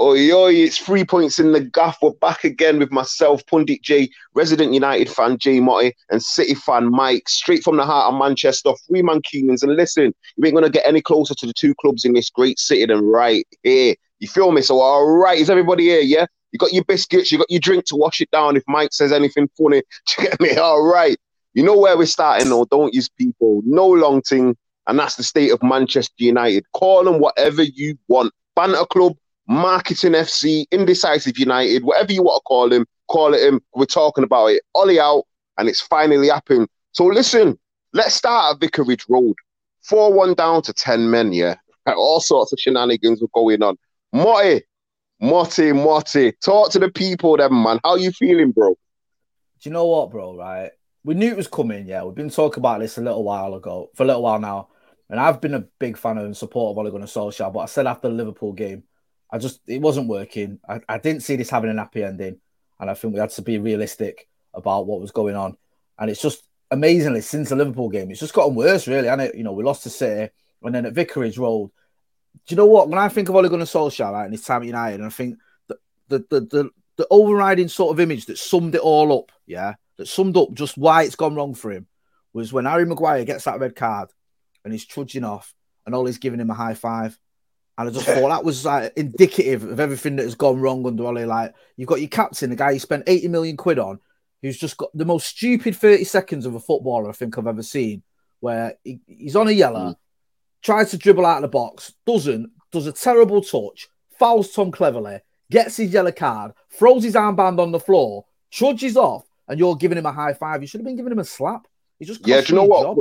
Oi, oi, it's three points in the gaff. We're back again with myself, Pundit Jay, resident United fan Jay Motti, and City fan Mike, straight from the heart of Manchester, three Mancunians. And listen, you ain't going to get any closer to the two clubs in this great city than right here. You feel me? So, all right, is everybody here? Yeah? You got your biscuits, you got your drink to wash it down if Mike says anything funny. You get me? All right. You know where we're starting, though, don't you, people? No long thing, and that's the state of Manchester United. Call them whatever you want. Banter Club, Marketing FC, Indecisive United, whatever you want to call him, call it him. We're talking about it. Ole out, and it's finally happened. So listen, let's start at Vicarage Road. 4 1 down to 10 men, yeah. All sorts of shenanigans were going on. Motti, Motti, Motti, talk to the people, then, man. How you feeling, bro? Do you know what, bro? Right, we knew it was coming. Yeah, we've been talking about this a little while ago, for a little while now, and I've been a big fan and supporter of Ole Gunnar Solskjaer. But I said after the Liverpool game, I just it wasn't working. I, I didn't see this having an happy ending, and I think we had to be realistic about what was going on. And it's just amazingly since the Liverpool game, it's just gotten worse, really. And it, you know, we lost to City, and then at Vicarage Road. Do you know what? When I think of Ole Gunnar Solskjaer right, and his time at United, and I think the the, the the the overriding sort of image that summed it all up, yeah, that summed up just why it's gone wrong for him, was when Harry Maguire gets that red card and he's trudging off, and Ole's giving him a high five. And I just thought that was like indicative of everything that has gone wrong under Ole. Like you've got your captain, the guy you spent 80 million quid on, who's just got the most stupid 30 seconds of a footballer I think I've ever seen, where he, he's on a yellow, mm. tries to dribble out of the box, doesn't, does a terrible touch, fouls Tom Cleverley, gets his yellow card, throws his armband on the floor, trudges off, and you're giving him a high five. You should have been giving him a slap. He just yeah. Do you know what? Job.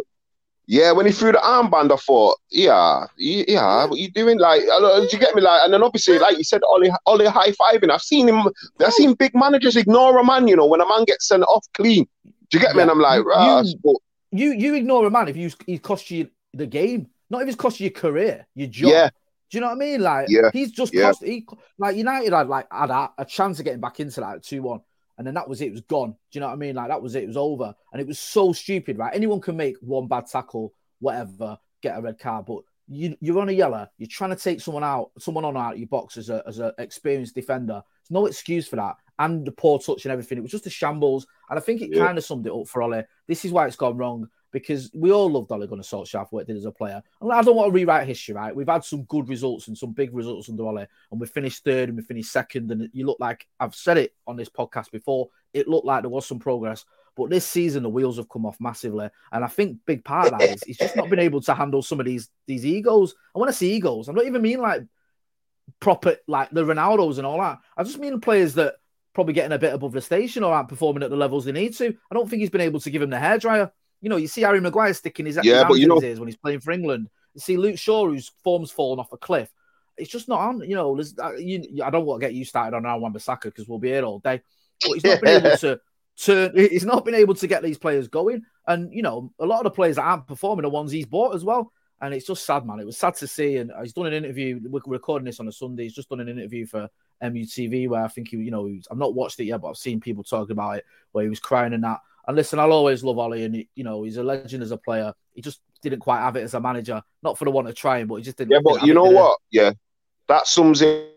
Yeah, when he threw the armband, I thought, yeah, yeah, what you doing? Like, do you get me? Like, and then obviously, like you said, Ole, Ole high fiving. I've seen him. I've seen big managers ignore a man. You know, when a man gets sent off clean. Do you get me? Yeah. And I'm like, ah, you, you, you ignore a man if you he cost you the game, not if it's cost you your career, your job. Yeah. Do you know what I mean? Like, yeah. he's just yeah. cost. He, like United had like had a, a chance of getting back into that two one and then that was it. It was gone. Do you know what I mean? Like that was it. It was over, and it was so stupid, right? Anyone can make one bad tackle, whatever, get a red card, but you, you're on a yellow. You're trying to take someone out, someone on out of your box as a as an experienced defender. There's no excuse for that, and the poor touch and everything. It was just a shambles, and I think it yeah. kind of summed it up for Ole. This is why it's gone wrong because we all loved Ole Gunnar Solskjaer for what he did as a player. And I don't want to rewrite history, right? We've had some good results and some big results under Ole, and we finished third and we finished second. And you look like I've said it on this podcast before. It looked like there was some progress, but this season the wheels have come off massively, and I think big part of that is he's just not been able to handle some of these these egos. I want to see egos. I'm not even mean like proper like the Ronaldos and all that. I just mean players that probably getting a bit above the station or aren't performing at the levels they need to. I don't think he's been able to give him the hairdryer. You know, you see Harry Maguire sticking his, yeah, but you know, when he's playing for England. You see Luke Shaw, whose form's fallen off a cliff. It's just not on. You know, uh, you, I don't want to get you started on Aaron Wan-Bissaka because we'll be here all day. But he's not been able to turn. He's not been able to get these players going. And you know, a lot of the players that aren't performing are ones he's bought as well. And it's just sad, man. It was sad to see. And he's done an interview. We're recording this on a Sunday. He's just done an interview for MUTV where I think he, you know, was, I've not watched it yet, but I've seen people talking about it where he was crying and that. And listen, I'll always love Ole, and you know, he's a legend as a player. He just didn't quite have it as a manager, not for the want of trying, but he just didn't. Yeah, but you know what? Yeah, that sums it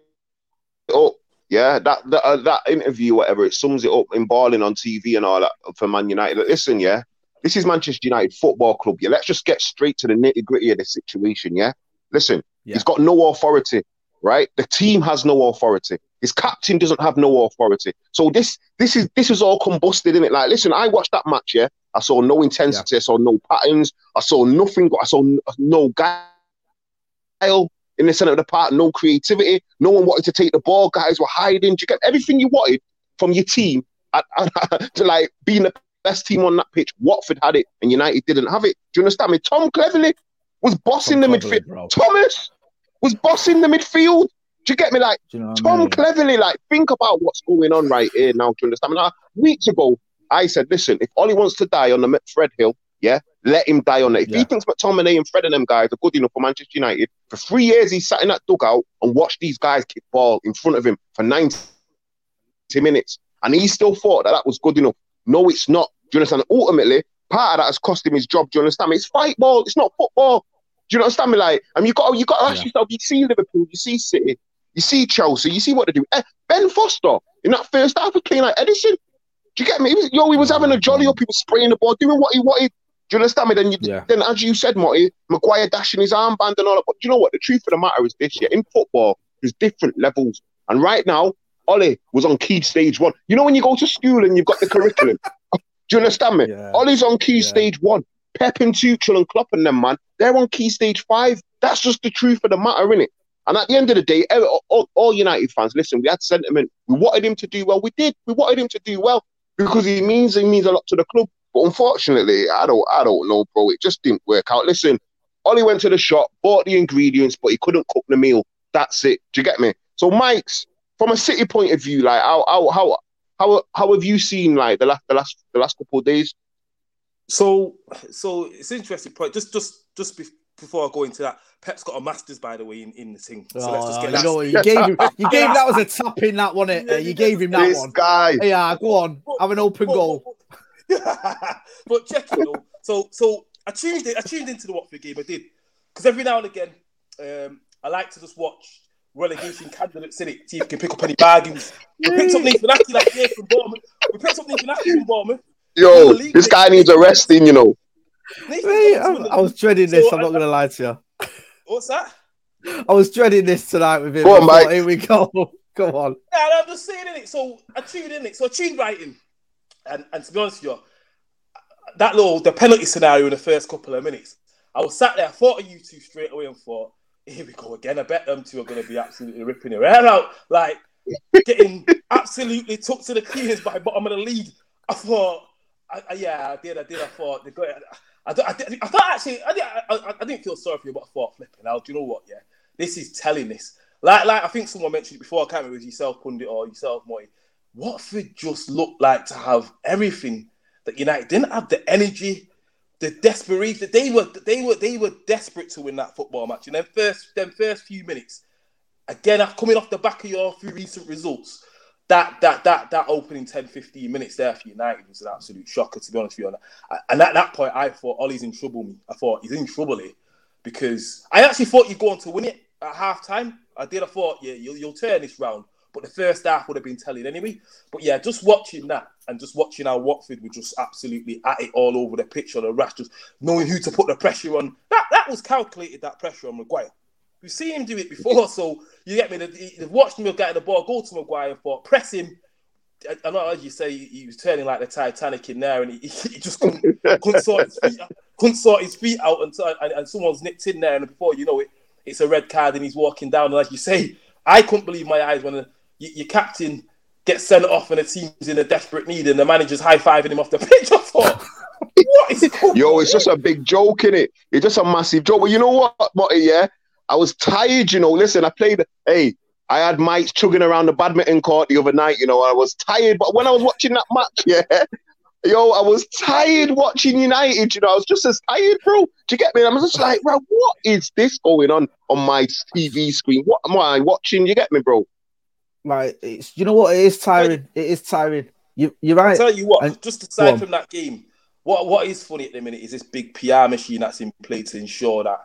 up. Yeah, that that, uh, that interview, whatever, it sums it up in balling on TV and all that for Man United. Listen, yeah, this is Manchester United Football Club. Yeah, let's just get straight to the nitty gritty of the situation. Yeah, listen, yeah. he's got no authority, right? The team has no authority. His captain doesn't have no authority. So this this is this is all combusted in it. Like, listen, I watched that match. Yeah, I saw no intensity. Yeah. I saw no patterns. I saw nothing. I saw no guile in the center of the park, no creativity. No one wanted to take the ball. Guys were hiding. You get everything you wanted from your team to like being the best team on that pitch. Watford had it, and United didn't have it. Do you understand me? Tom Cleverley was bossing Tom the midfield. Thomas was bossing the midfield. Do you get me? Like you know Tom I mean? Cleverley, like think about what's going on right here now. Do you understand? Now, weeks ago, I said, listen, if Ole wants to die on the Fred Hill, yeah, let him die on it. If yeah. he thinks McTominay and Fred and them guys are good enough for Manchester United, for three years he sat in that dugout and watched these guys kick ball in front of him for 90 minutes. And he still thought that that was good enough. No, it's not. Do you understand? Ultimately, part of that has cost him his job. Do you understand me? It's fight ball. It's not football. Do you understand me? Like, I mean, you got you got to ask yeah. yourself. You see Liverpool, you see City, you see Chelsea, you see what they do. Eh, ben Foster in that first half playing like Ederson. Do you get me? He was, yo, he was having a jolly up. He was spraying the ball, doing what he wanted. Do you understand me? Then, you, yeah. then as you said, Marty, Maguire dashing his armband and all that. But you know what? The truth of the matter is this: yeah, in football, there's different levels. And right now, Ole was on key stage one. You know when you go to school and you've got the curriculum. do you understand me? Yeah. Ole's on key yeah. stage one. Pep and Tuchel and Klopp and them, man, they're on key stage five. That's just the truth of the matter, innit? And at the end of the day, all, all, United fans, listen, we had sentiment. We wanted him to do well. We did. We wanted him to do well because he means he means a lot to the club. But unfortunately, I don't I don't know, bro. It just didn't work out. Listen, Ole went to the shop, bought the ingredients, but he couldn't cook the meal. That's it. Do you get me? So, Mike's from a city point of view, like how how how how, how have you seen like the last the last the last couple of days? So so it's interesting point. Just just just before I go into that, Pep's got a masters, by the way, in, in the thing. So oh, let's just get you know, you gave him, you gave that was a tap in that one. It, uh, you gave him that this one. guy. Yeah, go on, have an open but, goal. but check it though. So so I tuned in, I tuned into the Watford game. I did because every now and again, um, I like to just watch relegation candidates in it. See if you can pick up any bargains. We picked up Nathan Ake last year from Bournemouth. We picked up Nathan Ake from Bournemouth. Yo, this guy needs arresting, you know. Mate, I, I, was dreading this. So, I'm not going to lie to you. What's that? I was dreading this tonight with him. Go on, Mike. Here we go. Go on. Yeah, I'm just saying in it. So I tuned in it. So I tuned right in. And, and to be honest with you, that little the penalty scenario in the first couple of minutes, I was sat there, I thought of you two straight away and thought, here we go again. I bet them two are going to be absolutely ripping their hair out, like getting absolutely took to the cleaners by bottom of the lead. I thought, I, I, yeah, I did, I did. I thought they got. I, I, I, I thought actually, I, I, I, didn't feel sorry for you, but I thought flipping out. Do you know what? Yeah, this is telling this. Like, like I think someone mentioned it before. I can't remember it was yourself, Pundit, or yourself, Moy. Watford just looked like to have everything that United didn't have the energy, the desperation. They were they were they were desperate to win that football match. And then first them first few minutes, again coming off the back of your few recent results, that that that that opening 10, 15 minutes there for United was an absolute shocker. To be honest with you, and at that point, I thought Ole's in trouble. Me, I thought he's in trouble here because I actually thought you'd go on to win it at half time. I did. I thought, yeah, you'll, you'll turn this round. But the first half would have been telling anyway. But yeah, just watching that and just watching how Watford were just absolutely at it all over the pitch on the rash, just knowing who to put the pressure on. That that was calculated, that pressure on Maguire. We've seen him do it before, so you get me. They've watched him get the ball, go to Maguire for press him. I know, as you say, he was turning like the Titanic in there, and he, he just couldn't, couldn't, sort his feet, couldn't sort his feet out, and, and, and someone's nipped in there, and before you know it, it's a red card, and he's walking down. And as you say, I couldn't believe my eyes when your captain gets sent off and the team's in a desperate need and the manager's high fiving him off the pitch. I thought, what is it? Yo, it's just a big joke, in it. It's just a massive joke. But you know what, Marty, yeah? I was tired, you know. Listen, I played, hey, I had Mike chugging around the badminton court the other night, you know. I was tired, but when I was watching that match, yeah, Yo, I was tired watching United. You know, I was just as tired, bro. Do you get me? I was just like, bro, what is this going on on my TV screen? What am I watching? You get me, bro? Like, it's you know what? It is tiring. It is tiring. You, you're right. I tell you what, and, just aside from that game, what what is funny at the minute is this big PR machine that's in place to ensure that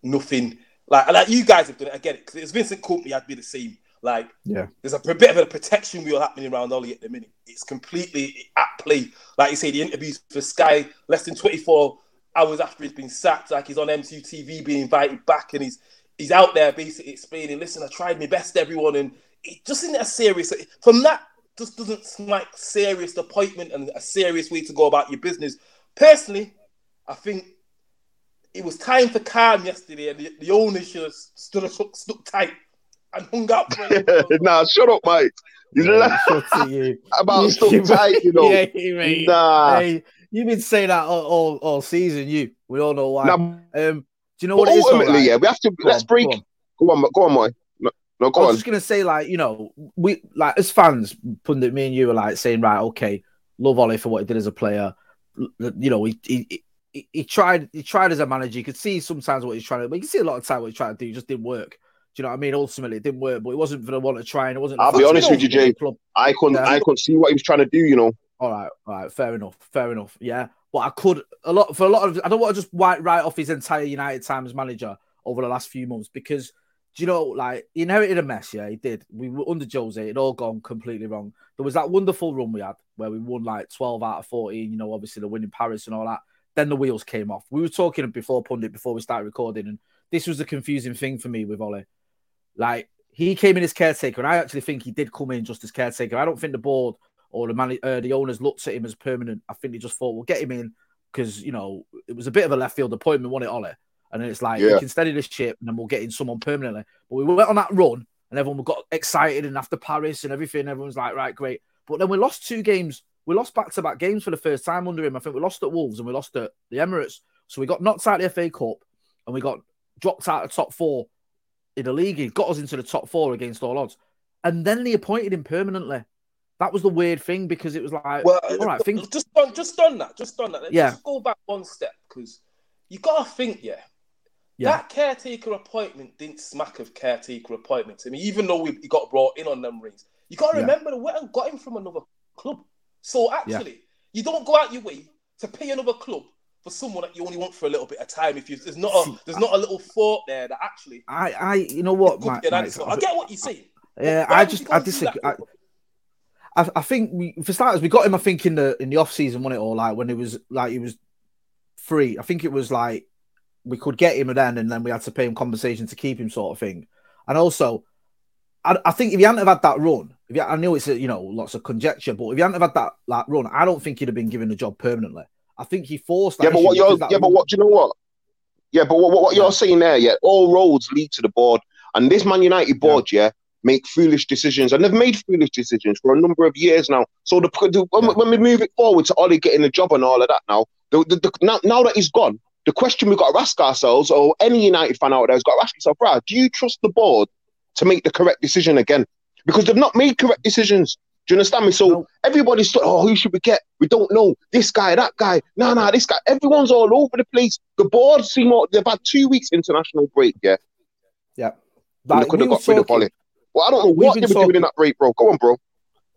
nothing like like you guys have done it. I get it because it's Vincent Kompany. I'd be the same. Like, yeah, there's a, bit of a protection wheel happening around Ole at the minute. It's completely at play. Like you say, the interviews for Sky less than 24 hours after he's been sacked. Like he's on MTV being invited back, and he's he's out there basically explaining, "Listen, I tried my best, everyone," and it just isn't a serious. From that, just doesn't smell serious appointment and a serious way to go about your business. Personally, I think it was time for calm yesterday, and the, the owner should have stood stuck, stuck tight and hung up. nah, shut up, mate. Yeah, about stuck tight, you know. Yeah, mate. Nah. Hey, you've been saying that all, all, all, season. You, we all know why. Nah, um, do you know what? Ultimately, yeah, we have to. Go let's on, break. Go on, go on, go on, boy. No, no, go I was on. just gonna say, like, you know, we like as fans, pundit me and you were like saying, right, okay, love Ole for what he did as a player. You know, he, he he, he, tried he tried as a manager. You could see sometimes what he's trying to, but you can see a lot of time what he's trying to do. He just didn't work. Do you know what I mean? Ultimately, it didn't work, but it wasn't for the want of trying. It wasn't. I'll be honest with you, Jay. I couldn't. Yeah. I couldn't see what he was trying to do. You know. All right, all right, fair enough, fair enough. Yeah, but I could a lot for a lot of. I don't want to just write, write off his entire United Times manager over the last few months because do you know, like he inherited a mess. Yeah, he did. We were under Jose, it all gone completely wrong. There was that wonderful run we had where we won like twelve out of fourteen. You know, obviously the win in Paris and all that. Then the wheels came off. We were talking before pundit before we started recording, and this was the confusing thing for me with Ole. Like he came in as caretaker, and I actually think he did come in just as caretaker. I don't think the board or the man, uh, the owners looked at him as permanent. I think they just thought we'll get him in because you know it was a bit of a left field appointment, wasn't it, Ole? And it's like yeah. we can steady this ship, and then we'll get in someone permanently. But we went on that run, and everyone got excited, and after Paris and everything, everyone's like, right, great. But then we lost two games we lost back to back games for the first time under him. I think we lost at Wolves and we lost at the Emirates. So we got knocked out of the FA Cup and we got dropped out of top four in the league. He got us into the top four against all odds. And then they appointed him permanently. That was the weird thing because it was like, well, all right, think just on just that, just on that. Let's yeah. just go back one step because you gotta think, yeah, yeah. That caretaker appointment didn't smack of caretaker appointments. I mean, even though we got brought in on them rings, you got to remember yeah. we went and got him from another club. So actually, yeah. you don't go out your way to pay another club for someone that you only want for a little bit of time. If you there's not a there's not a little thought there that actually I I you know what Mike, Mike, I get what you're saying. Yeah, I just I disagree. I, I, I think we for starters we got him. I think in the in the off season, when it all like when it was like he was free. I think it was like we could get him then, and then we had to pay him compensation to keep him, sort of thing. And also, I, I think if he hadn't have had that run, you, I know it's a, you know lots of conjecture, but if you hadn't have had that like run, I don't think he'd have been given the job permanently. I think he forced. yeah, but what you're yeah, run... but what do you know what? Yeah, but what, what, what you're saying there, yeah, all roads lead to the board, and this Man United board, yeah, yeah make foolish decisions, and they've made foolish decisions for a number of years now. So the, the when, yeah. when, we move it forward to Ole getting the job and all of that now, the, the, the, now, now that he's gone, the question we've got to ask ourselves, or any United fan out there has got to ask himself, right, do you trust the board to make the correct decision again? because they've not made correct decisions. Do you understand me? So no. everybody's thought, oh, who should we get? We don't know. This guy, that guy. No, no, this guy. Everyone's all over the place. The board seem all, they've had two weeks international break, yeah. Yeah. Like, they could have got rid of Ole. Well, I don't know what they were talking, doing in that break, bro. Go on, bro.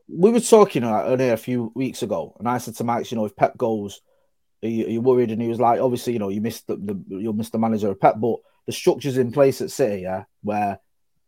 We were talking uh, earlier a few weeks ago, and I said to Max, you know, if Pep goes, are you, are you worried? And he was like, obviously, you know, you missed the, the you'll miss the manager of Pep, but the structures in place at City, yeah, where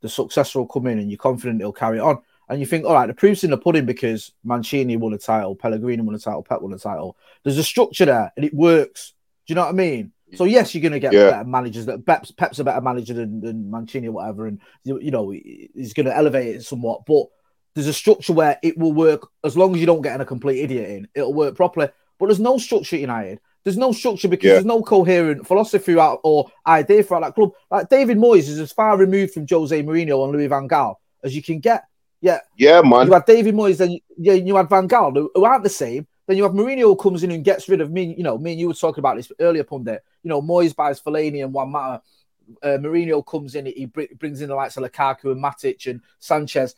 the successor will come in and you're confident he'll carry on. And you think, all right, the proof's in the pudding because Mancini won a title, Pellegrini won a title, Pep won a title. There's a structure there and it works. Do you know what I mean? So yes, you're going to get yeah. better managers. That Pep's, Pep's a better manager than, than Mancini or whatever, and you, you know he's going to elevate it somewhat. But there's a structure where it will work as long as you don't get a complete idiot in. It'll work properly. But there's no structure at United. There's no structure because yeah. there's no coherent philosophy or idea for that club. Like David Moyes is as far removed from Jose Mourinho and Louis Van Gaal as you can get. Yeah, yeah, man. You had David Moyes, then yeah, you had Van Gaal, who, who aren't the same. Then you have Mourinho who comes in and gets rid of me. You know, me and you were talking about this earlier, pundit. You know, Moyes buys Fellaini and Juan Mata. Uh, Mourinho comes in, he br- brings in the likes of Lukaku and Matic and Sanchez.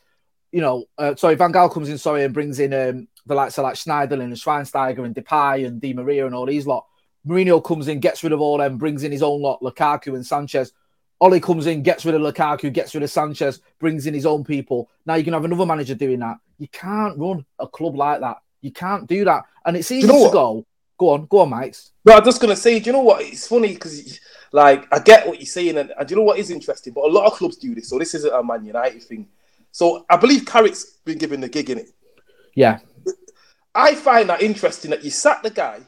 You know, uh, sorry, Van Gaal comes in, sorry, and brings in um, the likes of like Schneiderlin and Schweinsteiger and Depay and Di Maria and all these lot. Mourinho comes in, gets rid of all them, brings in his own lot, Lukaku and Sanchez. Ole comes in, gets rid of Lukaku, gets rid of Sanchez, brings in his own people. Now you can have another manager doing that. You can't run a club like that. You can't do that. And it's easy you know to go. Go on, go on, Mike. No, I'm just gonna say, do you know what? It's funny because, like, I get what you're saying, and, and do you know what is interesting? But a lot of clubs do this, so this isn't a Man United thing. So I believe Carrick's been given the gig in it. Yeah. I find that interesting that you sat the guy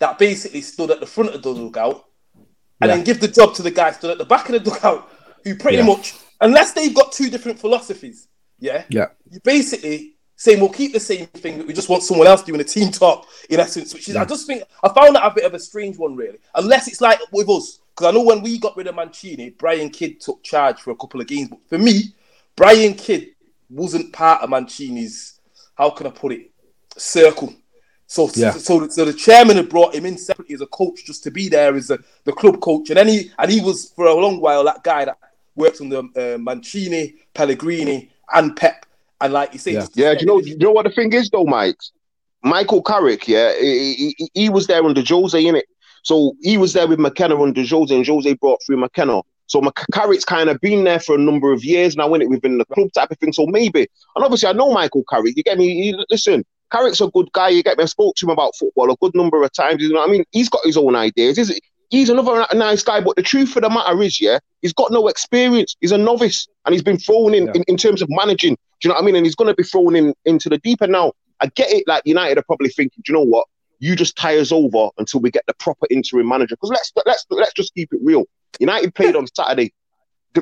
that basically stood at the front of the dugout and yeah. then give the job to the guy stood at the back of the dugout who pretty yeah. much, unless they've got two different philosophies, yeah, yeah, you basically saying we'll keep the same thing, but we just want someone else doing a team talk in essence. Which is, yeah. I just think I found that a bit of a strange one, really. Unless it's like with us, because I know when we got rid of Mancini, Brian Kidd took charge for a couple of games, but for me, Brian Kidd wasn't part of Mancini's. How can I put it? Circle. So, yeah. so, so the chairman had brought him in separately as a coach just to be there as a, the club coach, and then he and he was for a long while that guy that worked on the uh, Mancini, Pellegrini, and Pep, and like you say, yeah. yeah do you know? Do you know what the thing is though, Mike? Michael Carrick, yeah, he, he, he was there under Jose in it, so he was there with McKenna under Jose, and Jose brought through McKenna. So Carrick's kind of been there for a number of years now, in it within the club type of thing. So maybe, and obviously I know Michael Carrick. You get me? He, listen, Carrick's a good guy. You get me? I spoke to him about football a good number of times. You know what I mean? He's got his own ideas. He's, he's another nice guy, but the truth of the matter is, yeah, he's got no experience. He's a novice, and he's been thrown in, yeah. in, in terms of managing. Do you know what I mean? And he's going to be thrown in into the deeper now. I get it. Like United are probably thinking, do you know what? You just tie us over until we get the proper interim manager. Because let's let's let's just keep it real. United played on Saturday.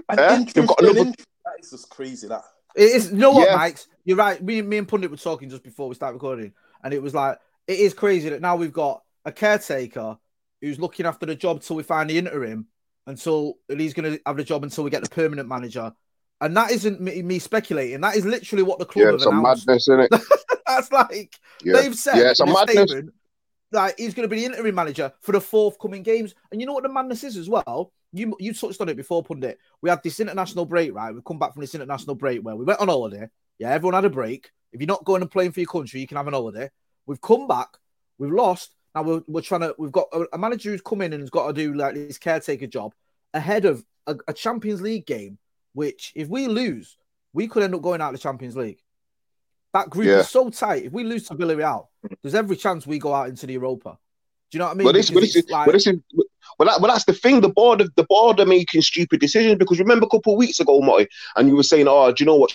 Uh, they've got another. That is just crazy. That it is. You know what, yeah. Mike? You're right. Me, me and Pundit were talking just before we start recording, and it was like it is crazy that now we've got a caretaker who's looking after the job till we find the interim, until he's going to have the job until we get the permanent manager. And that isn't me, me speculating. That is literally what the club yeah, it's announced. madness, isn't it? That's like yeah. they've said yeah, it's a madness. Statement, like he's going to be the interim manager for the forthcoming games. And you know what the madness is as well. You you touched on it before, Pundit. We had this international break, right? We've come back from this international break where we went on holiday. Yeah, everyone had a break. If you're not going and playing for your country, you can have an holiday. We've come back, we've lost. Now we're, we're trying to, we've got a, a manager who's come in and has got to do like this caretaker job ahead of a, a, Champions League game, which if we lose, we could end up going out of the Champions League. That group yeah. is so tight. If we lose to Villarreal, there's every chance we go out into the Europa. Do you know what I mean? But this, but this, is, like... but this is, well, that, well, that's the thing. The board, the board are making stupid decisions because remember a couple of weeks ago, Marty, and you were saying, "Oh, do you know what?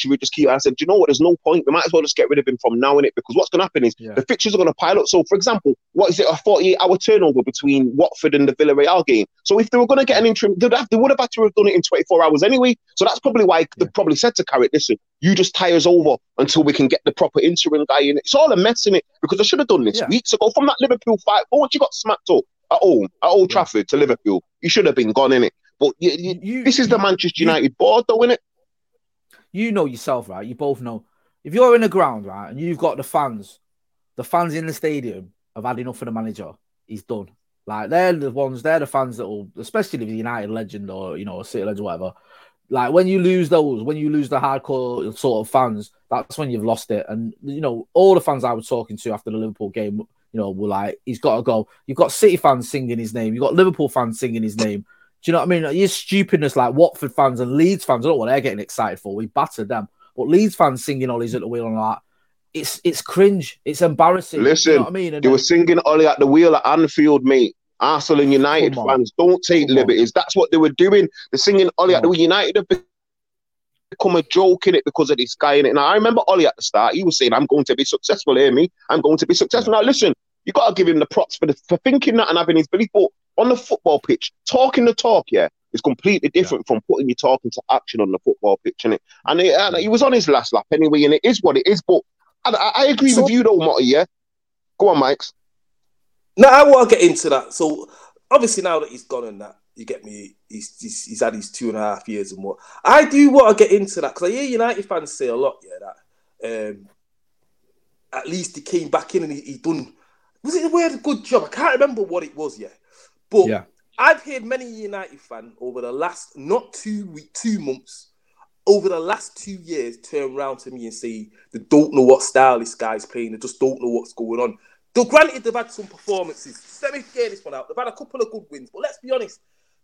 should we just keep? I said, do you know what? There's no point. We might as well just get rid of him from now in it because what's going to happen is yeah. the fixtures are going to pile up. So, for example, what is it? A 48 hour turnover between Watford and the Villarreal game. So, if they were going to get an interim, they'd have, they would have had to have done it in 24 hours anyway. So that's probably why yeah. they probably said to Carrick, listen, you just tie us over until we can get the proper interim guy in. It's all a mess in it because I should have done this yeah. weeks ago from that Liverpool fight. But once you got smacked up at home at Old Trafford to Liverpool, you should have been gone in it. But you, you, you, this is the Manchester United board, though, isn't it? you know yourself, right? You both know. If you're in the ground, right, and you've got the fans, the fans in the stadium have had enough of the manager, he's done. Like they're the ones, they're the fans that will, especially the United legend or you know, a City legend, whatever. Like when you lose those, when you lose the hardcore sort of fans, that's when you've lost it. And you know, all the fans I was talking to after the Liverpool game, you know, were like, he's got to go. You've got City fans singing his name, you've got Liverpool fans singing his name. Do you know what I mean? Your stupidness, like Watford fans and Leeds fans, I don't know what they're getting excited for. We battered them. But Leeds fans singing Ole's at the wheel and all that, it's it's cringe. It's embarrassing. Listen, you know I mean? And they were singing Ole at the wheel at Anfield, mate. Arsenal and United fans don't take Come liberties. On. That's what they were doing. They're singing Ole at the wheel. United have become a joke in it because of this guy in it. Now I remember Ole at the start. He was saying, "I'm going to be successful." Hear me? I'm going to be successful. Now listen, you got to give him the props for the, for thinking that and having his belief. But on the football pitch, talking the talk, yeah, is completely different yeah. from putting your talk into action on the football pitch, and it. And, it, and he was on his last lap anyway, and it is what it is. But I, I agree so, with you though, Motti. Yeah, go on, Mykez. No, I want to get into that. So obviously now that he's gone and that, you get me. He's, he's, he's had his two and a half years and what. I do want to get into that because I hear United fans say a lot. Yeah, that um, at least he came back in and he, he done. Was it a weird good job? I can't remember what it was. Yeah, but yeah. I've heard many United fan over the last not two week, two months over the last two years turn around to me and say they don't know what style this guy's playing, they just don't know what's going on. Though granted they've had some performances. Let me get this one out. They've had a couple of good wins, but let's be honest,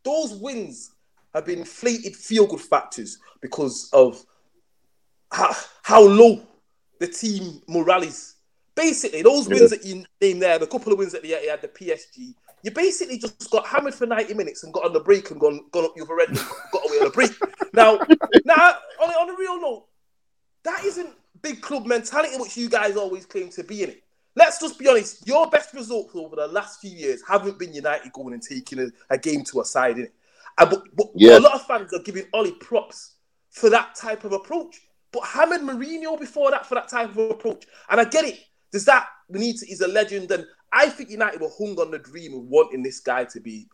those wins have been inflated feel good factors because of how, how low the team morale is. Basically, those wins that you named there, the couple of wins that he had, the PSG, you basically just got hammered for 90 minutes and got on the break and gone, gone up end and got away on the break. now, now on, on a real note, that isn't big club mentality which you guys always claim to be in it. Let's just be honest. Your best results over the last few years haven't been United going and taking a, a game to a side in it. Uh, but, but yeah. a lot of fans are giving Ole props for that type of approach. But hammered Mourinho before that for that type of approach. And I get it. Does that we need to, he's a legend. And I think United were hung on the dream of wanting this guy to be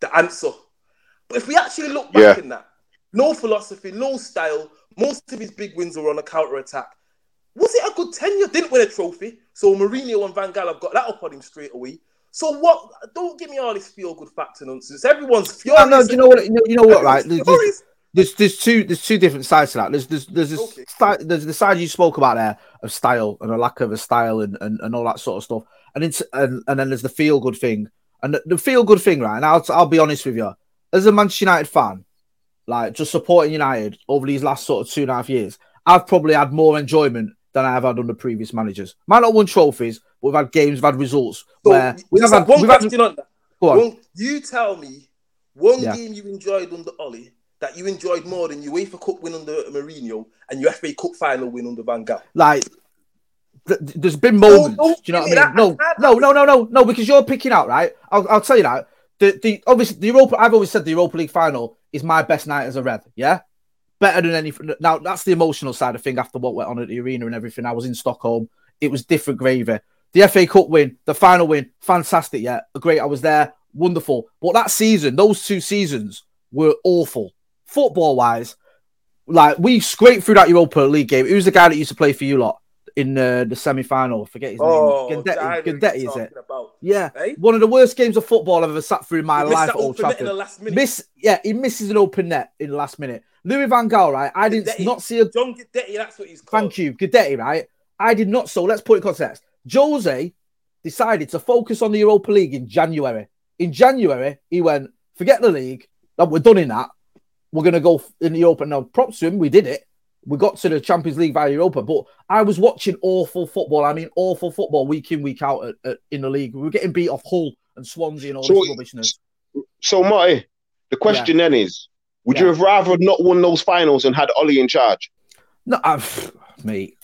the answer. But if we actually look back yeah. in that, no philosophy, no style, most of his big wins were on a counter attack. Was it a good tenure? Didn't win a trophy. So Mourinho and Van Gaal have got that up on him straight away. So what? Don't give me all this feel good factor nonsense. Everyone's furious. No, you know what? You know, what? Right? There's, there's, there's, two there's two different sides to that. There's there's there's, this okay. sti- there's the side you spoke about there of style and a lack of a style and, and, and all that sort of stuff. And it's and, and then there's the feel good thing. And the, the feel good thing, right? And I'll I'll be honest with you, as a Manchester United fan, like just supporting United over these last sort of two and a half years, I've probably had more enjoyment than I have had under previous managers. Might not won trophies, but we've had games, we've had results so where we've had, one we've question had... on that. Go on. One, you tell me one yeah. game you enjoyed under Ole that you enjoyed more than your UEFA Cup win under Mourinho and your FA Cup final win under Van Gaal. Like th- there's been moments. No, do you know what I mean? That, no, no, no, no, no, no, because you're picking out, right? I'll, I'll tell you that. The, the obviously the Europa. I've always said the Europa League final is my best night as a Red. Yeah, better than anything. Now that's the emotional side of thing. After what went on at the arena and everything, I was in Stockholm. It was different gravy. The FA Cup win, the final win, fantastic. Yeah, great. I was there, wonderful. But that season, those two seasons were awful football wise. Like we scraped through that Europa League game. Who's the guy that used to play for you lot in uh, the semi final? Forget his oh, name. Guidetti, Guidetti is it? About. Yeah, eh? one of the worst games of football I've ever sat through in my life. At Old Trafford. Miss, yeah, he misses an open net in the last minute. Louis Van Gaal, right? I did not see a John Guidetti. That's what he's called. Thank you, Guidetti, right? I did not. So let's put it in context. Jose decided to focus on the Europa League in January. In January, he went, forget the league. That We're done in that. We're going to go in the Open. Now, props to him. We did it. We got to the Champions League via Europa. But I was watching awful football. I mean, awful football week in, week out at, at, in the league. We were getting beat off Hull and Swansea and all so, this rubbishness. So, Marty, the question yeah. then is would yeah. you have rather not won those finals and had Ole in charge? No, I've, mate.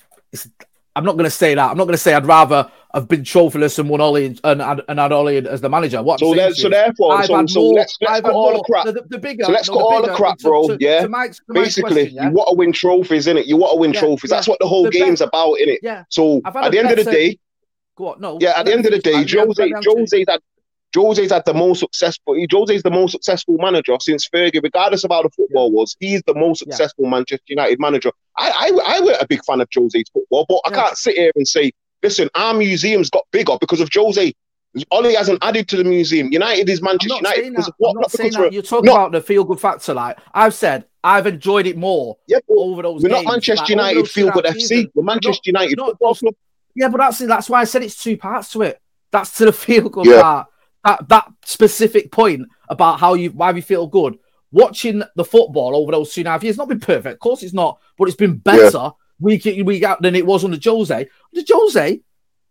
I'm not going to say that. I'm not going to say I'd rather have been trophyless and won Ole and, and, and had Ole as the manager. What so, there, so therefore, so, so more, let's, let's cut all the crap. The, the bigger, so let's no, cut all the crap, bro. To, yeah. To Mike's, to Basically, question, yeah? you want to win trophies, in it. You want to win yeah, trophies. Yeah. That's what the whole the game's best, about, in it. Yeah. So at the end of the uh, day, go on. No. Yeah. At the end of the day, Jose, Jose's had Jose's had the most successful. Jose's the most successful manager since Fergie, regardless of how the football was. He's the most successful yeah. Manchester United manager. I, I, I weren't a big fan of Jose's football, but yeah. I can't sit here and say, listen, our museum's got bigger because of Jose. Ole hasn't added to the museum. United is Manchester United. Because what, not saying that. You're talking not, about the feel good factor. Like I've said, I've enjoyed it more yeah, over those. We're games. not Manchester like, United feel good FC. We're Manchester not, United not, football club. Yeah, but that's that's why I said it's two parts to it. That's to the feel good yeah. part that, that specific point about how you why you feel good. Watching the football over those two and a half years, not been perfect, of course it's not, but it's been better yeah. Week in week out than it was under Jose. Under Jose,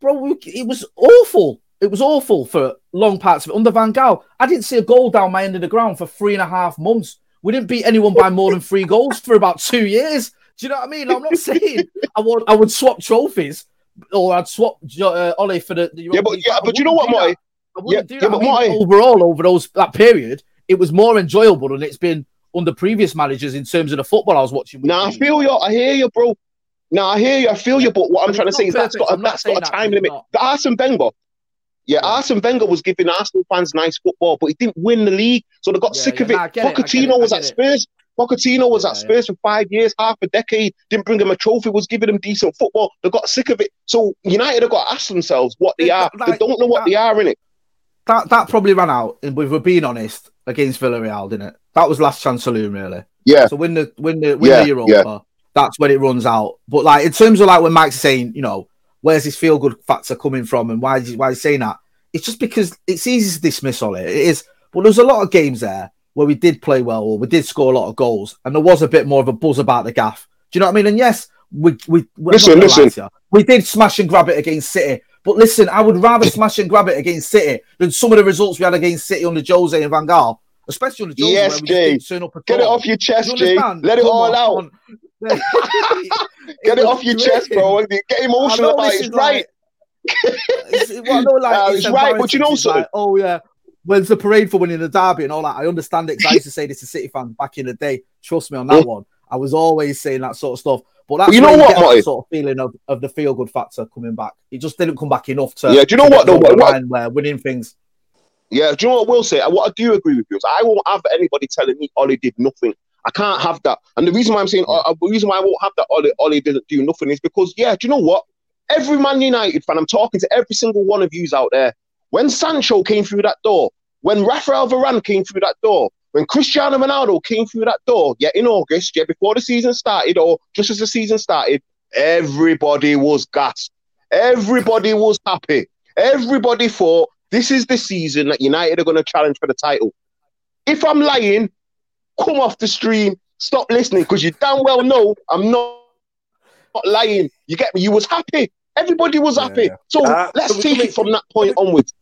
bro, it was awful. It was awful for long parts of it. Under Van Gaal, I didn't see a goal down my end of the ground for three and a half months. We didn't beat anyone by more than three goals for about two years. Do you know what I mean? I'm not saying I would I would swap trophies or I'd swap uh, Ole for the, the yeah, but yeah, but you know what? I wouldn't yeah, do that. Yeah, I mean, overall, over those that period, it was more enjoyable than it's been under previous managers in terms of the football I was watching. Now I feel you. I hear you, bro. Now I hear you. I feel you. But what I'm trying to say is that's got a, that's got a time limit. The Arsene Wenger. Yeah, yeah, Arsene Wenger was giving Arsenal fans nice football, but he didn't win the league, so they got yeah, sick yeah, of it. Nah, Pochettino it, was at Spurs. Pochettino was at Spurs for five years, half a decade. Didn't bring him a trophy. Was giving them decent football. They got sick of it. So United have got to ask themselves what they are. Like, they don't know what that, they are in it that that probably ran out. If we're being honest, against Villarreal, didn't it? That was last chance saloon, really. Yeah. So win the win the win the Europa. That's when it runs out. But like in terms of like when Mike's saying, you know, where's this feel good factor coming from, and why is he, why is he saying that? It's just because it's easy to dismiss all it. It is, but there's a lot of games there where we did play well, or we did score a lot of goals, and there was a bit more of a buzz about the gaff. Do you know what I mean? And yes, we we listen, listen. We did smash and grab it against City, but listen, I would rather smash and grab it against City than some of the results we had against City under Jose and Van Gaal, especially under Jose. Yes, Jay. Get it off your chest, Jay. Let it Come all on, out. Get it off your chest, bro. Get emotional about it. It's right. it's, well, no, like, uh, it's, it's right, but you know, so like, oh yeah, when's the parade for winning the derby and all that? I understand it because I used to say this to City fans back in the day. Trust me on that one. I was always saying that sort of stuff. But that's you know what, Marty? sort of feeling of, of the feel good factor coming back. It just didn't come back enough to yeah. Do you know what though? What, what, where winning things. Yeah, do you know what we'll say? What I do agree with you is I won't have anybody telling me Ole did nothing. I can't have that. And the reason why I'm saying uh, the reason why I won't have that Ole Ole didn't do nothing is because yeah, do you know what? Every Man United fan, I'm talking to every single one of yous out there. When Sancho came through that door, when Rafael Varane came through that door, when Cristiano Ronaldo came through that door, yeah, in August, yeah, before the season started or just as the season started, everybody was gassed. Everybody was happy. Everybody thought this is the season that United are going to challenge for the title. If I'm lying, come off the stream, stop listening, because you damn well know I'm not, not lying. You get me? You was happy. Everybody was happy. Yeah. So uh, let's take it from that point onwards.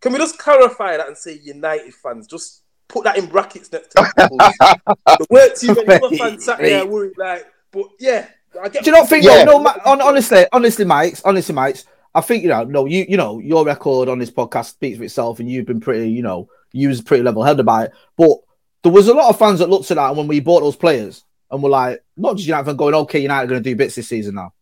Can we just clarify that and say United fans? Just put that in brackets next to the work too many other fans sat there worried like, but yeah. I get Do you not think? Yeah. No, no, honestly, honestly, Mike, honestly, Mike, I think you know, no, you you know, your record on this podcast speaks for itself, and you've been pretty, you know, you was pretty level headed about it. But there was a lot of fans that looked at that when we bought those players and were like, not just United going, okay, United are going to do bits this season now.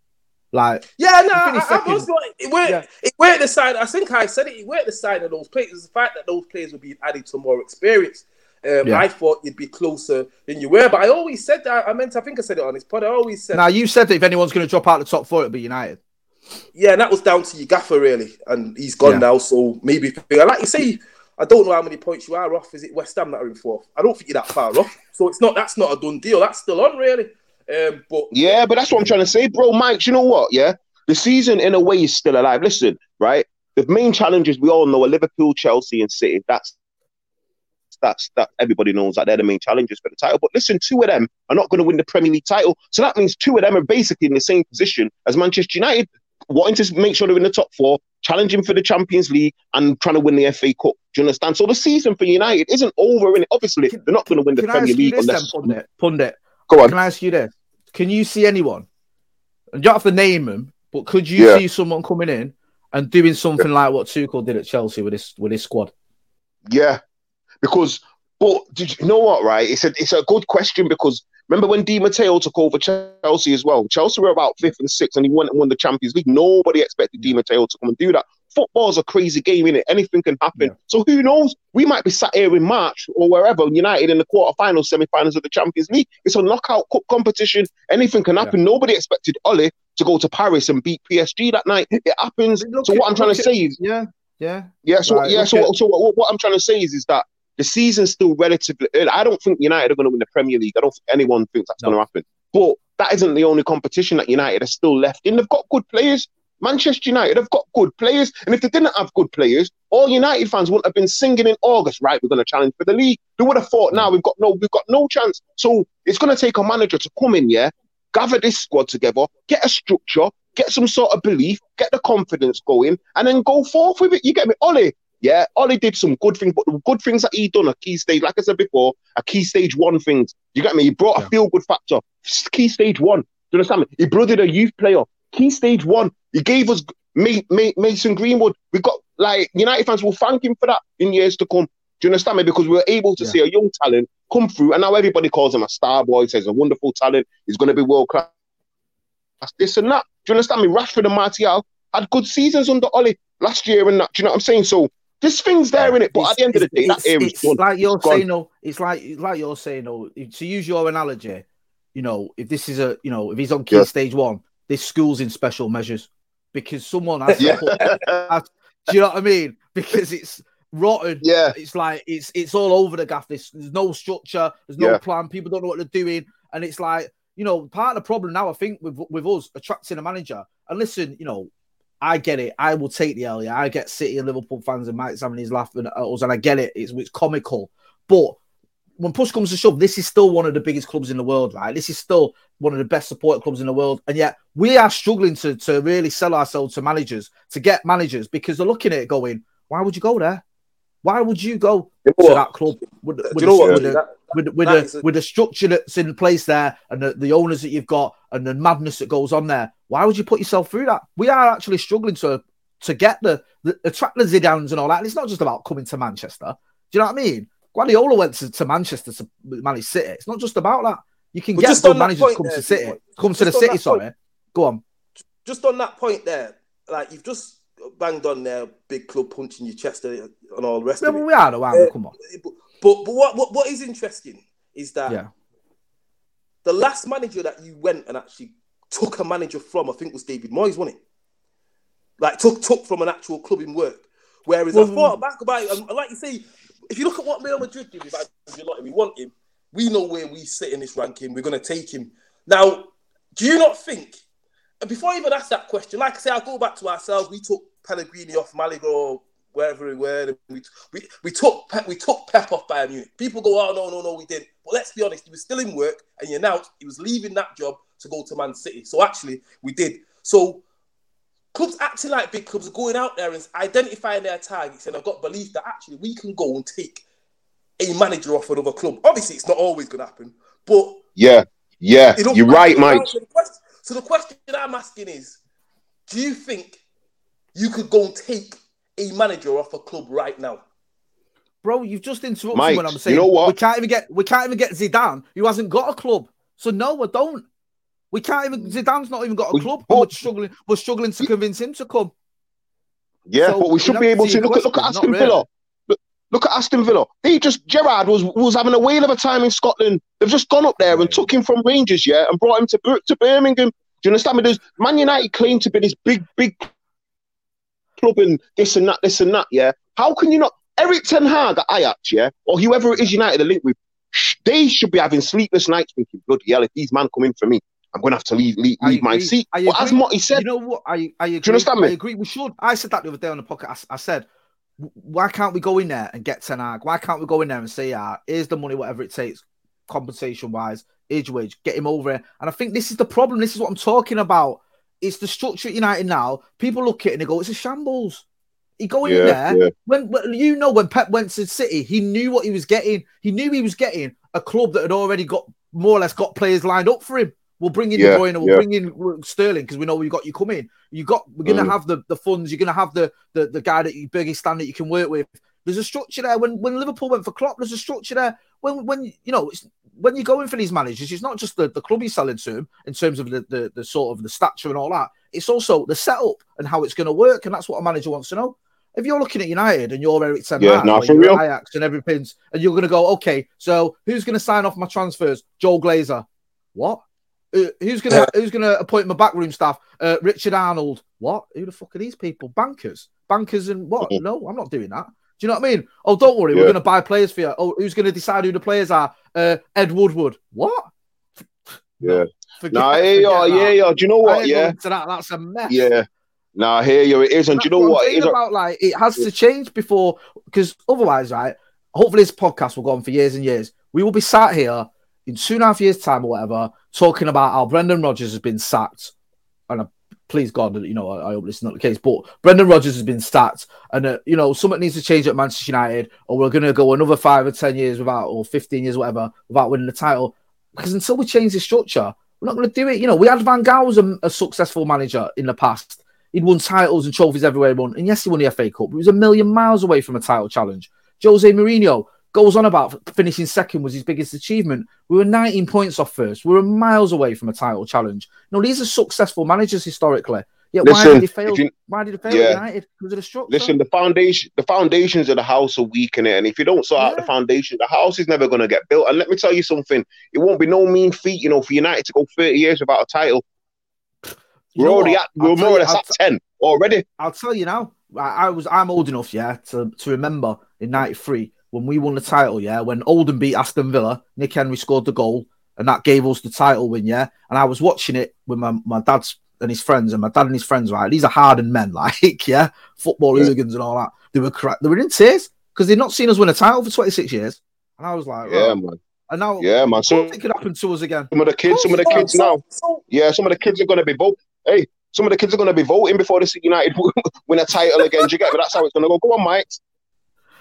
Like, yeah, no, I, I was like, it weren't, yeah. it weren't the side. I think I said it. It weren't the side of those players. It's the fact that those players would be added to more experience. Um, yeah. I thought you'd be closer than you were, but I always said that. I meant, I think I said it on this pod. I always said. Now you said that if anyone's going to drop out of the top four, it'll be United. Yeah, and that was down to your gaffer really, and he's gone yeah. now. So maybe, like you say, I don't know how many points you are off. Is it West Ham that are in fourth? I don't think you're that far off. So it's not. That's not a done deal. That's still on really. Um, but yeah, but that's what I'm trying to say, bro. Mike, you know what? Yeah, the season, in a way, is still alive. Listen, right? The main challenges we all know are Liverpool, Chelsea, and City. That's that's that everybody knows that they're the main challenges for the title. But listen, two of them are not going to win the Premier League title. So that means two of them are basically in the same position as Manchester United, wanting to make sure they're in the top four, challenging for the Champions League, and trying to win the FA Cup. Do you understand? So the season for United isn't over. In Obviously, they're not going to win the Premier League unless. Then, Pundit, Pundit, Go on. Can I ask you this? Can you see anyone? And you don't have to name them, but could you yeah. see someone coming in and doing something yeah. like what Tuchel did at Chelsea with his with his squad? Yeah, because but did you know what? Right, it's a it's a good question because remember when Di Matteo took over Chelsea as well. Chelsea were about fifth and sixth, and he went and won the Champions League. Nobody expected Di Matteo to come and do that. Football's a crazy game, in it. Anything can happen. Yeah. So who knows? We might be sat here in March or wherever, United in the quarterfinals, semi-finals of the Champions League. It's a knockout cup competition. Anything can happen. Yeah. Nobody expected Ole to go to Paris and beat PSG that night. It happens. Look so what I'm trying to say is, yeah, yeah, yeah. So right, yeah, so so what, what, I'm trying to say is, is that the season's still relatively early. I don't think United are going to win the Premier League. I don't think anyone thinks that's no. going to happen. But that isn't the only competition that United are still left in. They've got good players. Manchester United have got good players. And if they didn't have good players, all United fans wouldn't have been singing in August, right? We're going to challenge for the league. They would have thought, now we've got no, we've got no chance. So it's going to take a manager to come in, yeah, gather this squad together, get a structure, get some sort of belief, get the confidence going, and then go forth with it. You get me? Ole, yeah, Ole did some good things, but the good things that he done a key stage, like I said before, a key stage one things. You get me? He brought yeah. a feel good factor. Key stage one. Do you understand me? He brothered a youth player. Key stage one. He gave us Mason Greenwood. We got like United fans will thank him for that in years to come. Do you understand me? Because we were able to yeah. see a young talent come through, and now everybody calls him a star boy. Says a wonderful talent. He's going to be world class. This and that. Do you understand me? Rashford and Martial had good seasons under Ole last year and that. Do you know what I'm saying? So there's things there in it, but it's, at the end of the day, that it's like you're gone. saying. No, it's like like you're saying. No, to use your analogy, you know, if this is a, you know, if he's on key yeah. stage one, this school's in special measures because someone has. yeah. Put, has, do you know what I mean? Because it's rotten. Yeah, it's like it's it's all over the gaff. There's, there's no structure. There's no yeah. plan. People don't know what they're doing, and it's like you know part of the problem now. I think with with us attracting a manager. And listen, you know, I get it. I will take the L. Yeah, I get City and Liverpool fans and Mike's having his laughing at us, and I get it. It's it's comical, but when push comes to shove, this is still one of the biggest clubs in the world, right? This is still one of the best supported clubs in the world, and yet we are struggling to to really sell ourselves to managers to get managers because they're looking at it going, why would you go there? Why would you go you know to that club with, with, the, with, the, with, with, the, with the structure that's in place there and the, the owners that you've got and the madness that goes on there? Why would you put yourself through that? We are actually struggling to to get the, the attract the Zidanes and all that. And it's not just about coming to Manchester. Do you know what I mean? Guardiola went to, to Manchester to manage City. It's not just about that. You can get good managers to come there, to City, come to the City. Sorry, go on. Just on that point there, like you've just banged on there, big club punching your chest and all the rest yeah, of it. We are the one. Uh, come on. But, but, but what, what what is interesting is that yeah. the last manager that you went and actually took a manager from, I think was David Moyes, wasn't it? Like took took from an actual club in work. Whereas well, I thought back about it, and like you say, if you look at what Real Madrid did with Ancelotti, we want him. We know where we sit in this ranking. We're going to take him. Now, do you not think? And before I even ask that question, like I say, I'll go back to ourselves. We took Pellegrini off Malaga or wherever we were. We, we, we took Pep, we took Pep off Bayern Munich. People go, oh no, no, no, we didn't. But let's be honest, he was still in work, and you announced he was leaving that job to go to Man City. So actually, we did. So clubs acting like big clubs are going out there and identifying their targets, and I've got belief that actually we can go and take a manager off another club. Obviously, it's not always going to happen, but yeah, yeah, you're right, Mike. So the, question, so the question I'm asking is, do you think you could go and take a manager off a club right now? Bro, you've just interrupted Mike, when I'm saying you know what? we can't even get we can't even get Zidane, who hasn't got a club. So no, I don't. We can't even Zidane's not even got a club. But, we're struggling. We're struggling to convince him to come. Yeah, so but we should be able to look at look at Aston Villa. Look, look, at Aston Villa. They just Gerrard was was having a whale of a time in Scotland. They've just gone up there and took him from Rangers, yeah, and brought him to to Birmingham. Do you understand me? There's Man United claim to be this big big club and this and that, this and that, yeah. How can you not? Erik Ten Hag at Ajax, yeah, or whoever it is United are linked with, they should be having sleepless nights thinking, bloody hell, if these man come in for me, I'm going to have to leave leave, leave my seat. But as Motty said, you know what? I, I agree. Do you understand me? I agree. We should. I said that the other day on the podcast. I, I said, why can't we go in there and get Ten Hag? Why can't we go in there and say, ah, here's the money, whatever it takes, compensation wise, age wage, get him over here. And I think this is the problem. This is what I'm talking about. It's the structure at United now. People look at it and they go, it's a shambles. He go in there yeah. when, when you know when Pep went to City, he knew what he was getting. He knew he was getting a club that had already got more or less got players lined up for him. We'll bring in yeah, De Bruyne, we'll yeah. bring in Sterling because we know we've got you coming. You got we're gonna mm. have the, the funds, you're gonna have the, the the guy that you biggest stand that you can work with. There's a structure there. When when Liverpool went for Klopp, there's a structure there. When when you know when you're going for these managers, it's not just the, the club you're selling to him in terms of the, the, the sort of the stature and all that. It's also the setup and how it's going to work, and that's what a manager wants to know. If you're looking at United and you're Erik Ten yeah, no, for real. Ajax and everything's, and you're going to go, okay, so who's going to sign off my transfers? Joel Glazer. What? Uh, who's gonna Who's gonna appoint my backroom staff? Uh, Richard Arnold. What? Who the fuck are these people? Bankers, bankers, and what? Mm-hmm. No, I'm not doing that. Do you know what I mean? Oh, don't worry, yeah. we're gonna buy players for you. Oh, who's gonna decide who the players are? Uh, Ed Woodward. What? Yeah. Forget, nah, you. Yeah, yeah. Do you know what? Yeah. To that, that's a mess. Yeah. Nah, here you it is, and do you know what? It is about like it has to change before, because otherwise, right? Hopefully, this podcast will go on for years and years. We will be sat here in two and a half years' time or whatever, talking about how Brendan Rodgers has been sacked. And please God, you know, I, I, hope this is not the case, but Brendan Rodgers has been sacked. And, uh, you know, something needs to change at Manchester United, or we're going to go another five or 10 years without, or 15 years, whatever, without winning the title. Because until we change the structure, we're not going to do it. You know, we had Van Gaal as a, a successful manager in the past. He'd won titles and trophies everywhere he won. And yes, he won the FA Cup, but he was a million miles away from a title challenge. Jose Mourinho, goes on about finishing second was his biggest achievement. We were 19 points off first. We were miles away from a title challenge. No, these are successful managers historically. Yeah, why did he fail? You, why did he fail yeah. United? Because of the structure. Listen, the foundation, the foundations of the house are weak in it, and if you don't sort yeah. out the foundation, the house is never going to get built. And let me tell you something: it won't be no mean feat, you know, for United to go 30 years without a title. You we're already at, we're more or less at 10 already. I'll tell you now, I, I was I'm old enough, yeah, to, to remember in '93 when we won the title, yeah, when Oldham beat Aston Villa, Nick Henry scored the goal, and that gave us the title win, yeah. And I was watching it with my, my dad's and his friends, and my dad and his friends, right? These are hardened men, like, yeah, football yeah. hooligans and all that. They were cra- they were in tears because they'd not seen us win a title for 26 years. And I was like, yeah, man. And now, yeah, man. So it could happen to us again. Some of the kids, some of the kids now, yeah, some of the kids are going to be voting. Hey, some of the kids are going to be voting before the City United win a title again. Do you get me? That's how it's going to go. Go on, Mike.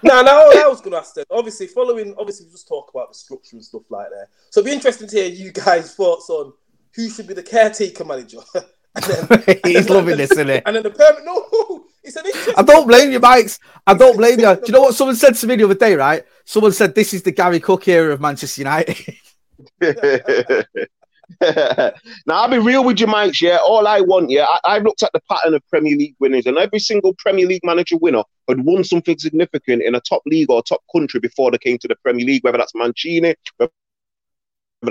No, no, I was going to ask that. Obviously, following, obviously, we just talk about the structure and stuff like that. So it'd be interesting to hear you guys' thoughts on who should be the caretaker manager. then, He's loving this, isn't he? And then the permanent. No, it's an interesting. I don't blame you, Mykez. I don't blame you. Do you know what someone said to me the other day? Right? Someone said this is the Garry Cook era of Manchester United. now I'll be real with you, Mike. Yeah, all I want, yeah, I, have looked at the pattern of Premier League winners, and every single Premier League manager winner had won something significant in a top league or top country before they came to the Premier League. Whether that's Mancini, whether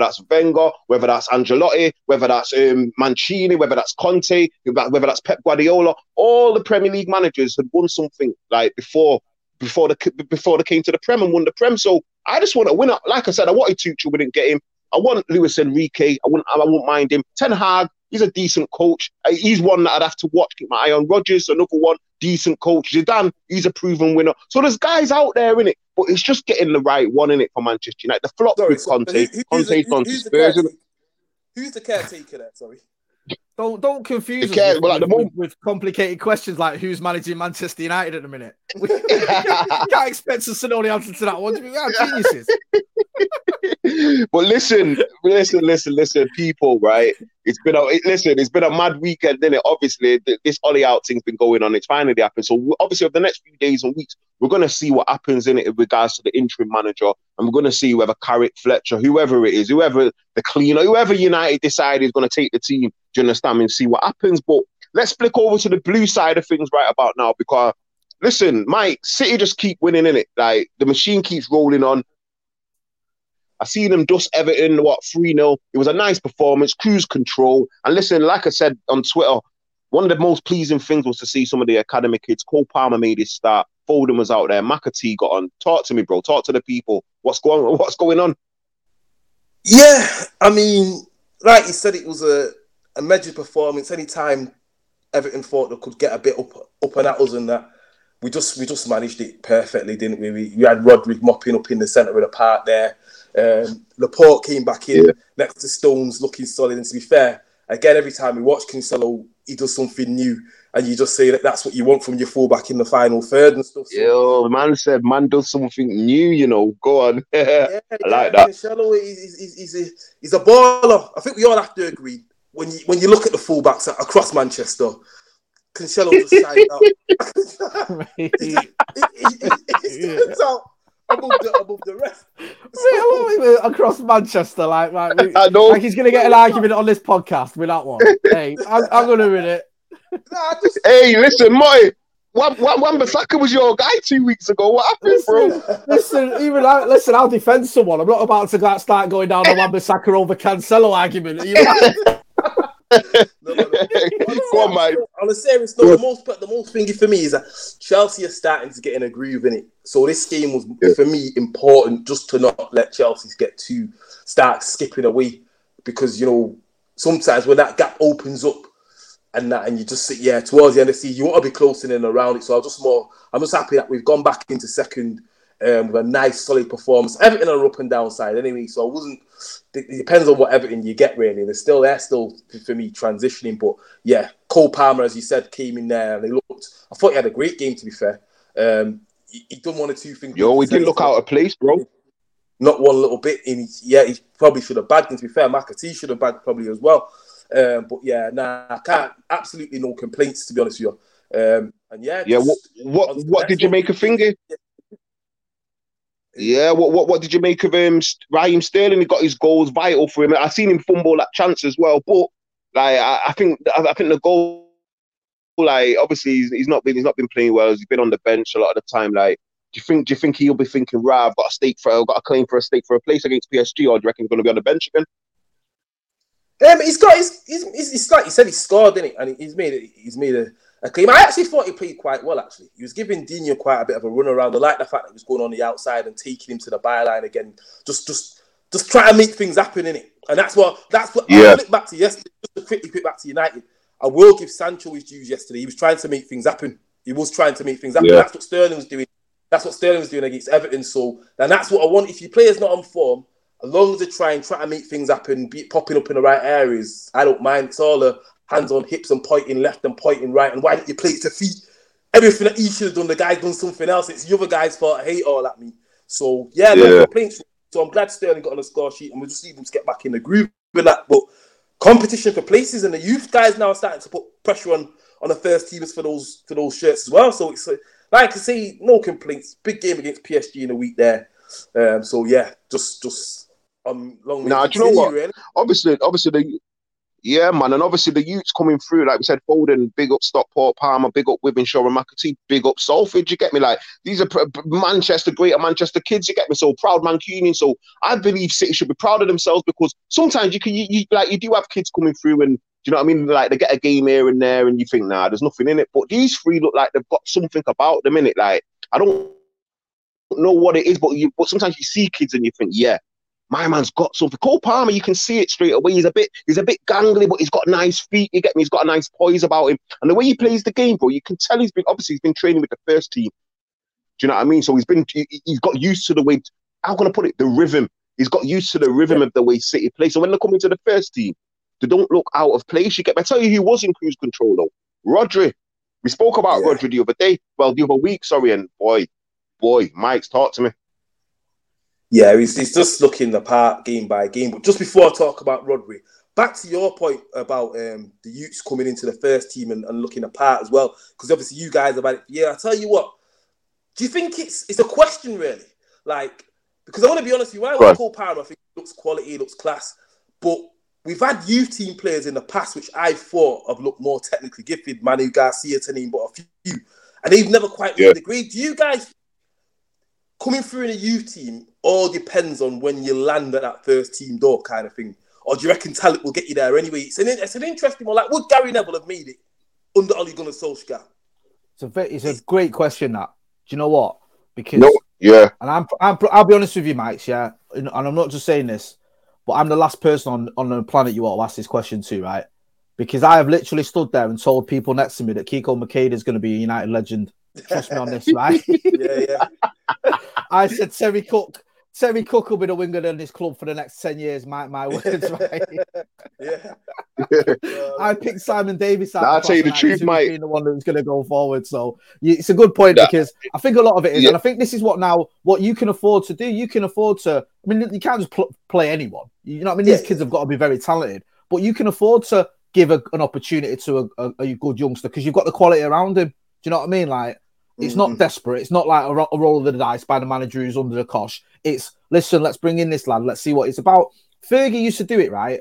that's Wenger, whether that's Ancelotti, whether that's um, Mancini, whether that's Conte, whether that's Pep Guardiola, all the Premier League managers had won something like before before the before they came to the Prem and won the Prem. So I just want to win. Like I said, I wanted Tuchel, we didn't get him. I want Luis Enrique. I wouldn't. I wouldn't mind him. Ten Hag. He's a decent coach. Uh, he's one that I'd have to watch. Keep my eye on. Rodgers, another one, decent coach. Zidane, he's a proven winner. So there's guys out there in it, but it's just getting the right one in it for Manchester United. The flop Sorry, with so Conte. Who, Conte's gone to Spurs. Who's the caretaker there? Sorry. Don't don't confuse us with, like with, with, complicated questions like who's managing Manchester United at the minute. you can't expect us to know the answer to that one. We are geniuses. but listen, listen, listen, listen, people, right? It's been a listen. It's been a mad weekend, then it? Obviously, this Ole out thing's been going on. It's finally happened. So obviously, over the next few days and weeks, we're gonna see what happens in it in regards to the interim manager, and we're gonna see whether Carrick, Fletcher, whoever it is, whoever the cleaner, whoever United decide is gonna take the team. Do you understand? And see what happens. But let's flick over to the blue side of things right about now because listen, Mike, City just keep winning in it. Like the machine keeps rolling on. I seen them dust Everton, what, 3 0. It was a nice performance, cruise control. And listen, like I said on Twitter, one of the most pleasing things was to see some of the academy kids. Cole Palmer made his start. Foden was out there. McAtee got on. Talk to me, bro. Talk to the people. What's going on? What's going on? Yeah, I mean, like you said, it was a, a major performance. Anytime Everton thought they could get a bit up up and at us and that, we just we just managed it perfectly, didn't we? We, we had Rodri mopping up in the centre of the park there. Um, Laporte came back in yeah. next to Stones, looking solid. And to be fair, again, every time we watch Cancelo, he does something new, and you just say that that's what you want from your fullback in the final third and stuff. So, Yo, man said, man does something new. You know, go on. yeah, I like that. Cancelo, he's, he's, he's, a, he's a baller. I think we all have to agree when you when you look at the fullbacks across Manchester. Cancelo just signed up. he, he, he, he, out above the above the rest. So, across Manchester, like, like, we, like he's gonna get an argument on this podcast with that one. hey, I'm, I'm gonna win it. Nah, just... Hey, listen, Moy. Wan Bissaka was your guy two weeks ago. What happened, listen, bro? Listen, even I, listen, I'll defend someone. I'm not about to start going down the Wan Bissaka over Cancelo argument. You know? no, no, no. Go on, mate. On a serious note, the most the most thingy for me is that Chelsea are starting to get in a groove in it. So this game was yeah. for me important just to not let Chelsea get too start skipping away because you know sometimes when that gap opens up and that and you just sit yeah towards the end of the season you want to be closing in around it. So I'm just more I'm just happy that we've gone back into second um, with a nice solid performance. Everything on up and down side anyway. So I wasn't it depends on what Everton you get really. They're still there, still for me transitioning. But yeah, Cole Palmer, as you said, came in there and he looked. I thought he had a great game. To be fair, um, he, done one or two things. Yo, he didn't look out of place, bro. Not one little bit. In yeah, he probably should have bagged. And to be fair, McAtee should have bagged probably as well. Um, but yeah, nah, I can't. Absolutely no complaints to be honest with you. Um, and yeah, yeah. What what what did you make of finger? Yeah, what what what did you make of him? Raheem Sterling, he got his goals vital for him. I seen him fumble that chance as well, but like I, I think I, I, think the goal, like obviously he's, he's, not been he's not been playing well. He's been on the bench a lot of the time. Like, do you think do you think he'll be thinking, right, I've got a stake for I've got a claim for a stake for a place against PSG, or do you reckon he's going to be on the bench again? Um, he's got he's, he's, he's, he's like you said, he's scored, didn't he? And he's made he's made a, claim. I actually thought he played quite well. Actually, he was giving Digne quite a bit of a run around. I like the fact that he was going on the outside and taking him to the byline again. Just, just, just try to make things happen in it. And that's what that's what yeah. I flip back to yesterday. Just to quickly quick back to United. I will give Sancho his dues yesterday. He was trying to make things happen. He was trying to make things happen. Yeah. That's what Sterling was doing. That's what Sterling was doing against Everton. So then that's what I want. If your player's not on form, as long as they try and try to make things happen, be popping up in the right areas, I don't mind. It's all the hands on hips and pointing left and pointing right. And why don't you play it to feet? Everything that he should have done, the guy's done something else. It's the other guy's fault. I hate all at me. So yeah, no yeah. complaints. So I'm glad Sterling got on the score sheet, and we'll just need him to get back in the groove with that. But competition for places, and the youth guys now are starting to put pressure on on the first teams for those for those shirts as well. So it's like I say, no complaints. Big game against PSG in a week there. Um, so yeah, just just um, long. Now, do you know what? Really. Obviously, obviously the yeah, man, and obviously the youths coming through, like we said, Foden, big up Stockport, Palmer, big up Wythenshawe and McAtee, big up Salford. You get me? Like these are Manchester, Greater Manchester kids. You get me? So proud Mancunian. So I believe City should be proud of themselves because sometimes you can, you, you like, you do have kids coming through and you know what I mean? Like they get a game here and there, and you think, nah, there's nothing in it. But these three look like they've got something about them in it. Like I don't know what it is, but you, but sometimes you see kids and you think, yeah, my man's got something. Cole Palmer, you can see it straight away. He's a bit, he's a bit gangly, but he's got nice feet. You get me? He's got a nice poise about him, and the way he plays the game, bro, you can tell he's been obviously he's been training with the first team. Do you know what I mean? So he's been, he, has got used to the way. How can I put it? The rhythm. He's got used to the rhythm yeah. of the way City play. So when they come into the first team, they don't look out of place. You get me? I tell you, he was in cruise control though. Rodri. We spoke about yeah. Rodri the other day. Well, the other week, sorry, and boy, boy, Mykez talk to me. Yeah, he's, he's just looking the part game by game. But just before I talk about Rodri, back to your point about um, the youths coming into the first team and, and looking apart as well, because obviously you guys about it. Yeah, I tell you what, do you think it's it's a question really? Like, because I want to be honest with you, I like Cole Palmer, I think looks quality, looks class, but we've had youth team players in the past which I thought have looked more technically gifted, Manu Garcia to name but a few, and they've never quite yeah. made the grade. Do you guys coming through in a youth team all depends on when you land at that first team door kind of thing. Or do you reckon talent will get you there anyway? It's an, it's an interesting one. Like, would Gary Neville have made it under Ole Gunnar Solskjaer? It's a, very, it's a great question, that. Do you know what? Because, no, yeah. And I'm, I'm, I'll be honest with you, Mike, yeah. And I'm not just saying this, but I'm the last person on, on the planet you want to ask this question to, right? Because I have literally stood there and told people next to me that Kiko Macheda is going to be a United legend. Trust me on this, right? yeah, yeah. I said Terry Cooke Terry Cooke will be the winger in this club for the next 10 years, my, my words, right? yeah. I picked Simon Davies I'll tell you the truth, mate. Being the one who's going to go forward. So it's a good point because I think a lot of it is, yeah. and I think this is what now, what you can afford to do. You can afford to, I mean, you can't just pl- play anyone. You know I mean? These yeah. kids have got to be very talented, but you can afford to give a, an opportunity to a, a, a good youngster because you've got the quality around him. Do you know what I mean? Like, it's not mm-hmm. desperate. It's not like a, a, roll of the dice by the manager who's under the cosh. It's listen, let's bring in this lad. Let's see what it's about. Fergie used to do it right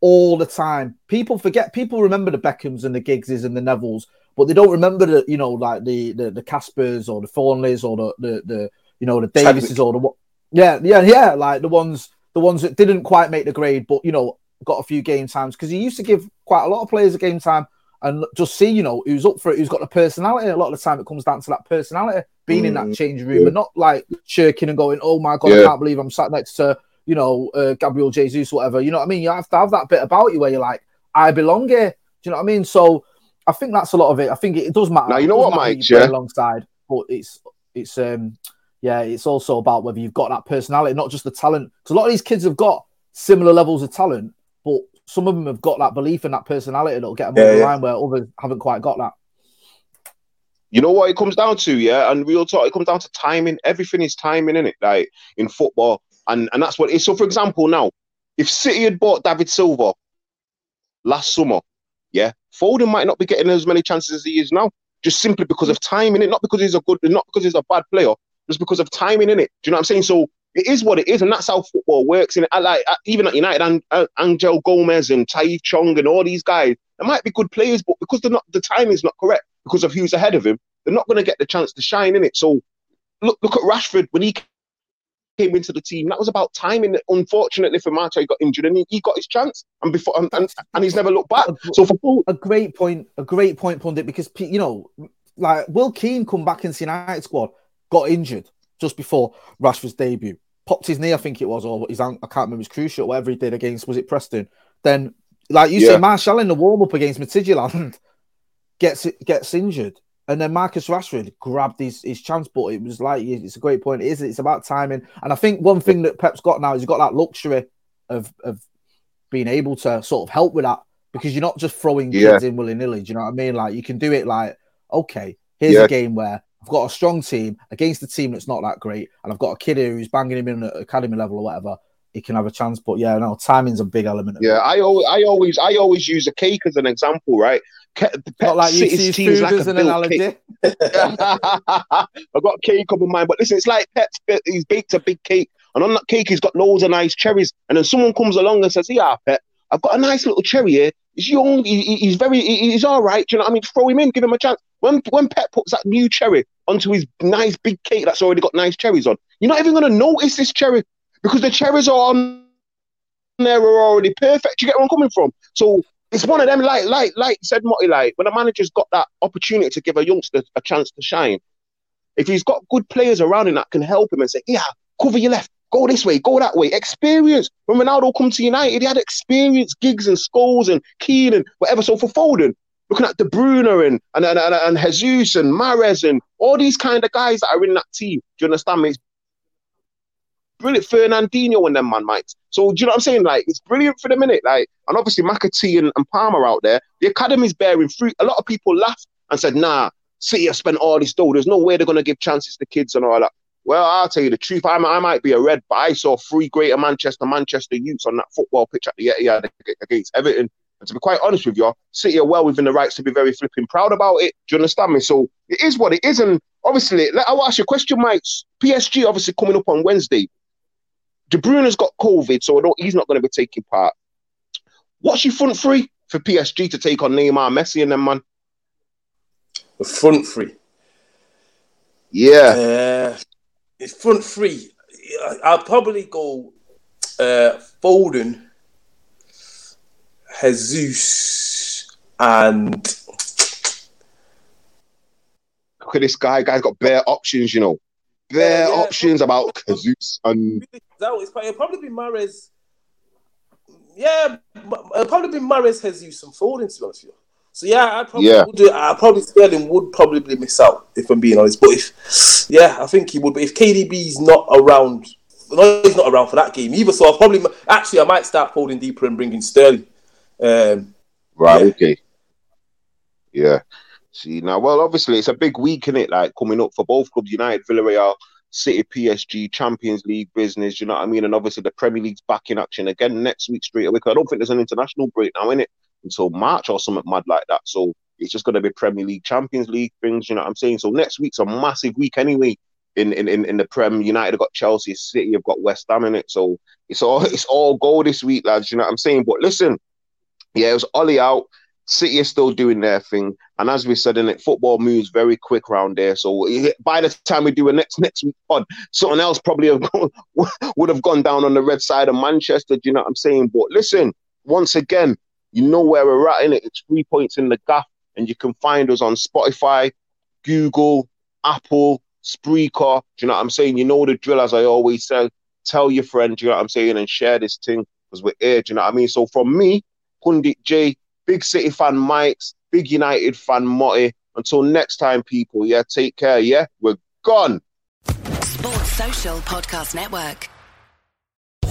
all the time. People forget. People remember the Beckhams and the Giggses and the Nevilles, but they don't remember the you know like the the, the Caspers or the Thornleys or the, the the you know the Davises or the what. Yeah, yeah, yeah. Like the ones the ones that didn't quite make the grade, but you know got a few game times because he used to give quite a lot of players a game time and just see, you know, who's up for it, who's got the personality. A lot of the time, it comes down to that personality, being mm. in that change changing room, and not like shirking and going, "Oh my god, yeah. I can't believe I'm sat next to, you know, uh, Gabriel Jesus, whatever." You know what I mean? You have to have that bit about you where you're like, "I belong here." Do you know what I mean? So I think that's a lot of it. I think it, it does matter. Now you know what, Mike? Yeah. Alongside, but it's it's um yeah, it's also about whether you've got that personality, not just the talent. Because a lot of these kids have got similar levels of talent, some of them have got that belief and that personality that'll get them yeah, over the line where others haven't quite got that. You know what it comes down to, yeah? And real talk, it comes down to timing. Everything is timing, in it, like in football. And and that's what it is. So for example, now, if City had bought David Silva last summer, yeah, Foden might not be getting as many chances as he is now. Just simply because of timing, it not because he's a good, not because he's a bad player, just because of timing in it. Do you know what I'm saying? So it is what it is, and that's how football works. And I like even at United, and uh, Angel Gomes and Tahith Chong and all these guys, they might be good players, but because they're not, the time is not correct because of who's ahead of him. They're not going to get the chance to shine in it. So look, look at Rashford when he came into the team. That was about timing. Unfortunately for March, he got injured and he, he got his chance, and before and, and, and, he's never looked back. So for a great point, a great point, pundit, because you know, like Will Keane come back into the United squad, got injured just before Rashford's debut, popped his knee, I think it was, or his I can't remember his cruciate, whatever he did against was it Preston. Then, like you yeah. say, Martial in the warm up against Midtjylland gets gets injured. And then Marcus Rashford grabbed his, his chance, but it was like it's a great point. It is it's about timing, and I think one thing that Pep's got now is he's got that luxury of of being able to sort of help with that because you're not just throwing yeah. kids in willy nilly. Do you know what I mean? Like you can do it like, okay, here's yeah. a game where I've got a strong team against a team that's not that great, and I've got a kid here who's banging him in at academy level or whatever. He can have a chance, but yeah, no, timing's a big element. yeah, I always, I always, I always use a cake as an example, right? Not like you see food like as an analogy. I've got cake on my mind, but listen, it's like Pep's he's baked a big cake, and on that cake he's got loads of nice cherries, and then someone comes along and says, "Yeah, Pep, I've got a nice little cherry here. He's young, he, he's very, he, he's all right. Do you know what I mean? Throw him in, give him a chance." When when Pep puts that new cherry onto his nice big cake that's already got nice cherries on, you're not even going to notice this cherry because the cherries are on there are already perfect. You get where I'm coming from? So it's one of them, like, like, like said Motty, like when a manager's got that opportunity to give a youngster a chance to shine, if he's got good players around him that can help him and say, yeah, cover your left, go this way, go that way, experience. When Ronaldo come to United, he had experience, Giggs and Scholes and Keane and whatever. So for Foden, looking at De Bruyne and and, and, and, and Jesus and Mahrez and all these kind of guys that are in that team, do you understand me? It's brilliant. Fernandinho and them man mites. So do you know what I'm saying? Like it's brilliant for the minute. Like and obviously McAtee and, and Palmer out there. The academy's bearing fruit. A lot of people laughed and said, "Nah, City have spent all this dough. There's no way they're gonna give chances to kids and all that." Well, I'll tell you the truth. I, I might be a red, but I saw three Greater Manchester, Manchester youths on that football pitch at the Etihad against Everton. And to be quite honest with you, City are well within the rights to be very flipping proud about it. Do you understand me? So it is what it is. And obviously, I'll ask you a question, Mike. PSG obviously coming up on Wednesday. De Bruyne's got COVID, so he's not going to be taking part. What's your front three for PSG to take on Neymar, Messi, and them man? The front three. Yeah. Uh, it's front three. I'll probably go uh, Foden, Jesus, and look at this guy. Guy's got bare options, you know Bare yeah, options about Jesus and that was it'll probably be Mahrez. Yeah, it'll probably be Mahrez, Jesus, and Foden to be honest with you. So yeah, I probably yeah. would do. I probably Sterling would probably miss out if I'm being honest. But if yeah, I think he would. But if KDB's not around, no, he's not around for that game either. So I'll probably actually I might start Foden deeper and bringing Sterling. Um, right. Yeah. Okay. Yeah. See now, well, obviously it's a big week in it, like coming up for both clubs, United, Villarreal, City, PSG, Champions League business. You know what I mean? And obviously the Premier League's back in action again next week straight away. I don't think there's an international break now in it until March or something mad like that. So it's just going to be Premier League, Champions League things. You know what I'm saying? So next week's a massive week anyway. In, in, in, in the Prem, United have got Chelsea, City have got West Ham in it, so it's all it's all go this week, lads. You know what I'm saying? But listen, yeah, it was Ole out. City is still doing their thing, and as we said in it, football moves very quick round there. So by the time we do a next next week pod, something else probably have gone, would have gone down on the red side of Manchester. Do you know what I'm saying? But listen, once again, you know where we're at in it. It's three points in the gaff, and you can find us on Spotify, Google, Apple, Spreaker. Do you know what I'm saying? You know the drill, as I always say. Tell your friends, you know what I'm saying, and share this thing because we're here. Do you know what I mean? So from me, Pundit Jay, Big City fan Mykez, big United fan Motty. Until next time, people, yeah, take care, yeah? We're gone. Sports Social Podcast Network.